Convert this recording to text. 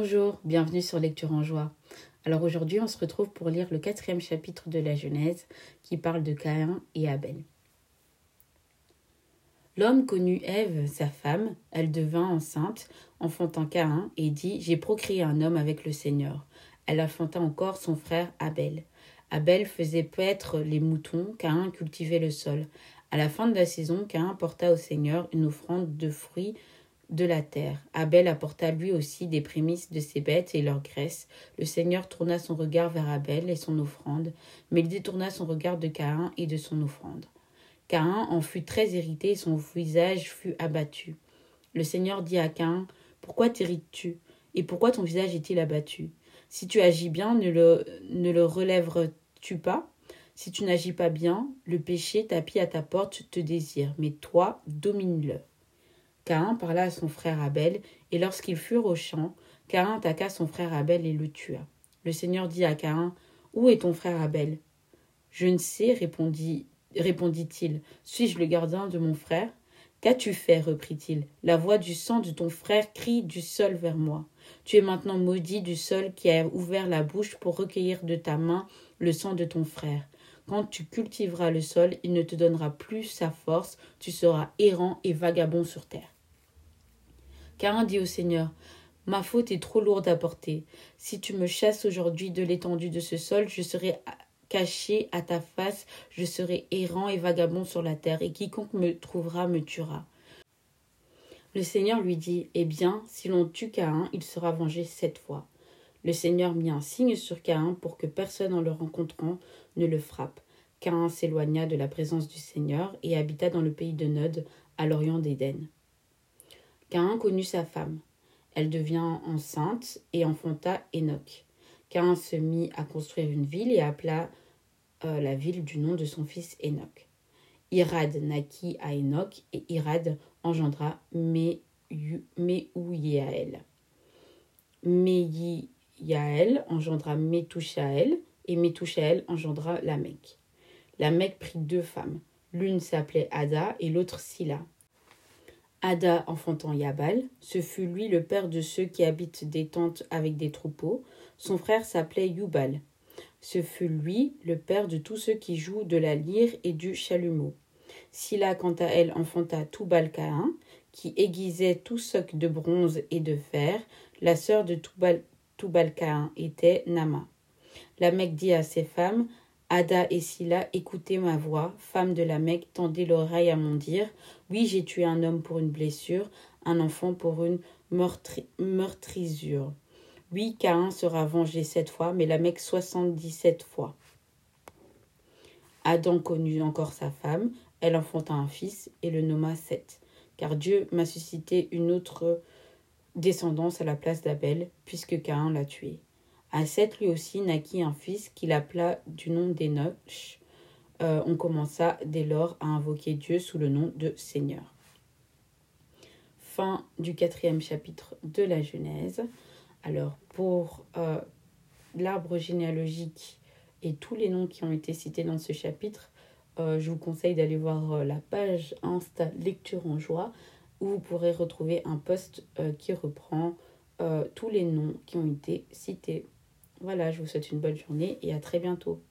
Bonjour, bienvenue sur Lecture en joie. Alors aujourd'hui, on se retrouve pour lire le quatrième chapitre de la Genèse qui parle de Caïn et Abel. L'homme connut Ève, sa femme, elle devint enceinte, enfantant Caïn, et dit J'ai procréé un homme avec le Seigneur. Elle enfanta encore son frère Abel. Abel faisait paître les moutons, Caïn cultivait le sol. À la fin de la saison, Caïn porta au Seigneur une offrande de fruits de la terre. Abel apporta lui aussi des prémices de ses bêtes et leur graisse. Le Seigneur tourna son regard vers Abel et son offrande, mais il détourna son regard de Caïn et de son offrande. Caïn en fut très irrité et son visage fut abattu. Le Seigneur dit à Caïn Pourquoi t'irrites-tu Et pourquoi ton visage est-il abattu? Si tu agis bien, ne le, ne le relèveras-tu pas? Si tu n'agis pas bien, le péché tapis à ta porte te désire, mais toi, domine-le. Caïn parla à son frère Abel, et lorsqu'ils furent au champ, Caïn attaqua son frère Abel et le tua. Le Seigneur dit à Caïn Où est ton frère Abel Je ne sais, répondit répondit-il. Suis-je le gardien de mon frère Qu'as-tu fait? reprit-il. La voix du sang de ton frère crie du sol vers moi. Tu es maintenant maudit du sol qui a ouvert la bouche pour recueillir de ta main le sang de ton frère. Quand tu cultiveras le sol, il ne te donnera plus sa force, tu seras errant et vagabond sur terre. Cain dit au Seigneur Ma faute est trop lourde à porter. Si tu me chasses aujourd'hui de l'étendue de ce sol, je serai caché à ta face, je serai errant et vagabond sur la terre, et quiconque me trouvera me tuera. Le Seigneur lui dit Eh bien, si l'on tue Caïn, il sera vengé sept fois. Le Seigneur mit un signe sur Caïn pour que personne en le rencontrant ne le frappe. Caïn s'éloigna de la présence du Seigneur et habita dans le pays de Nod, à l'orient d'Éden. Caïn connut sa femme. Elle devient enceinte et enfanta Enoch. Caïn se mit à construire une ville et appela euh, la ville du nom de son fils Enoch. Irad naquit à Enoch et Irad engendra Meouyael. Meyael engendra Metouchael et Metouchael engendra Lamech. Lamech prit deux femmes. L'une s'appelait Ada et l'autre Silla. Ada enfantant Yabal, ce fut lui le père de ceux qui habitent des tentes avec des troupeaux. Son frère s'appelait Yubal. Ce fut lui le père de tous ceux qui jouent de la lyre et du chalumeau. Silla, quant à elle, enfanta Toubal Caïn, qui aiguisait tout soc de bronze et de fer. La sœur de Toubal, Caïn était Nama. La Mecque dit à ses femmes Ada et Silla, écoutez ma voix, femme de la Mecque, tendez l'oreille à mon dire. Oui, j'ai tué un homme pour une blessure, un enfant pour une meurtrisure. Oui, Caïn sera vengé sept fois, mais la Mecque soixante-dix-sept fois. Adam connut encore sa femme, elle enfanta un fils et le nomma Seth, car Dieu m'a suscité une autre descendance à la place d'Abel, puisque Caïn l'a tué. À Seth lui aussi naquit un fils qu'il appela du nom d'Enoch. Euh, on commença dès lors à invoquer Dieu sous le nom de Seigneur. Fin du quatrième chapitre de la Genèse. Alors pour euh, l'arbre généalogique et tous les noms qui ont été cités dans ce chapitre, euh, je vous conseille d'aller voir la page Insta Lecture en joie où vous pourrez retrouver un post qui reprend tous les noms qui ont été cités. Voilà, je vous souhaite une bonne journée et à très bientôt.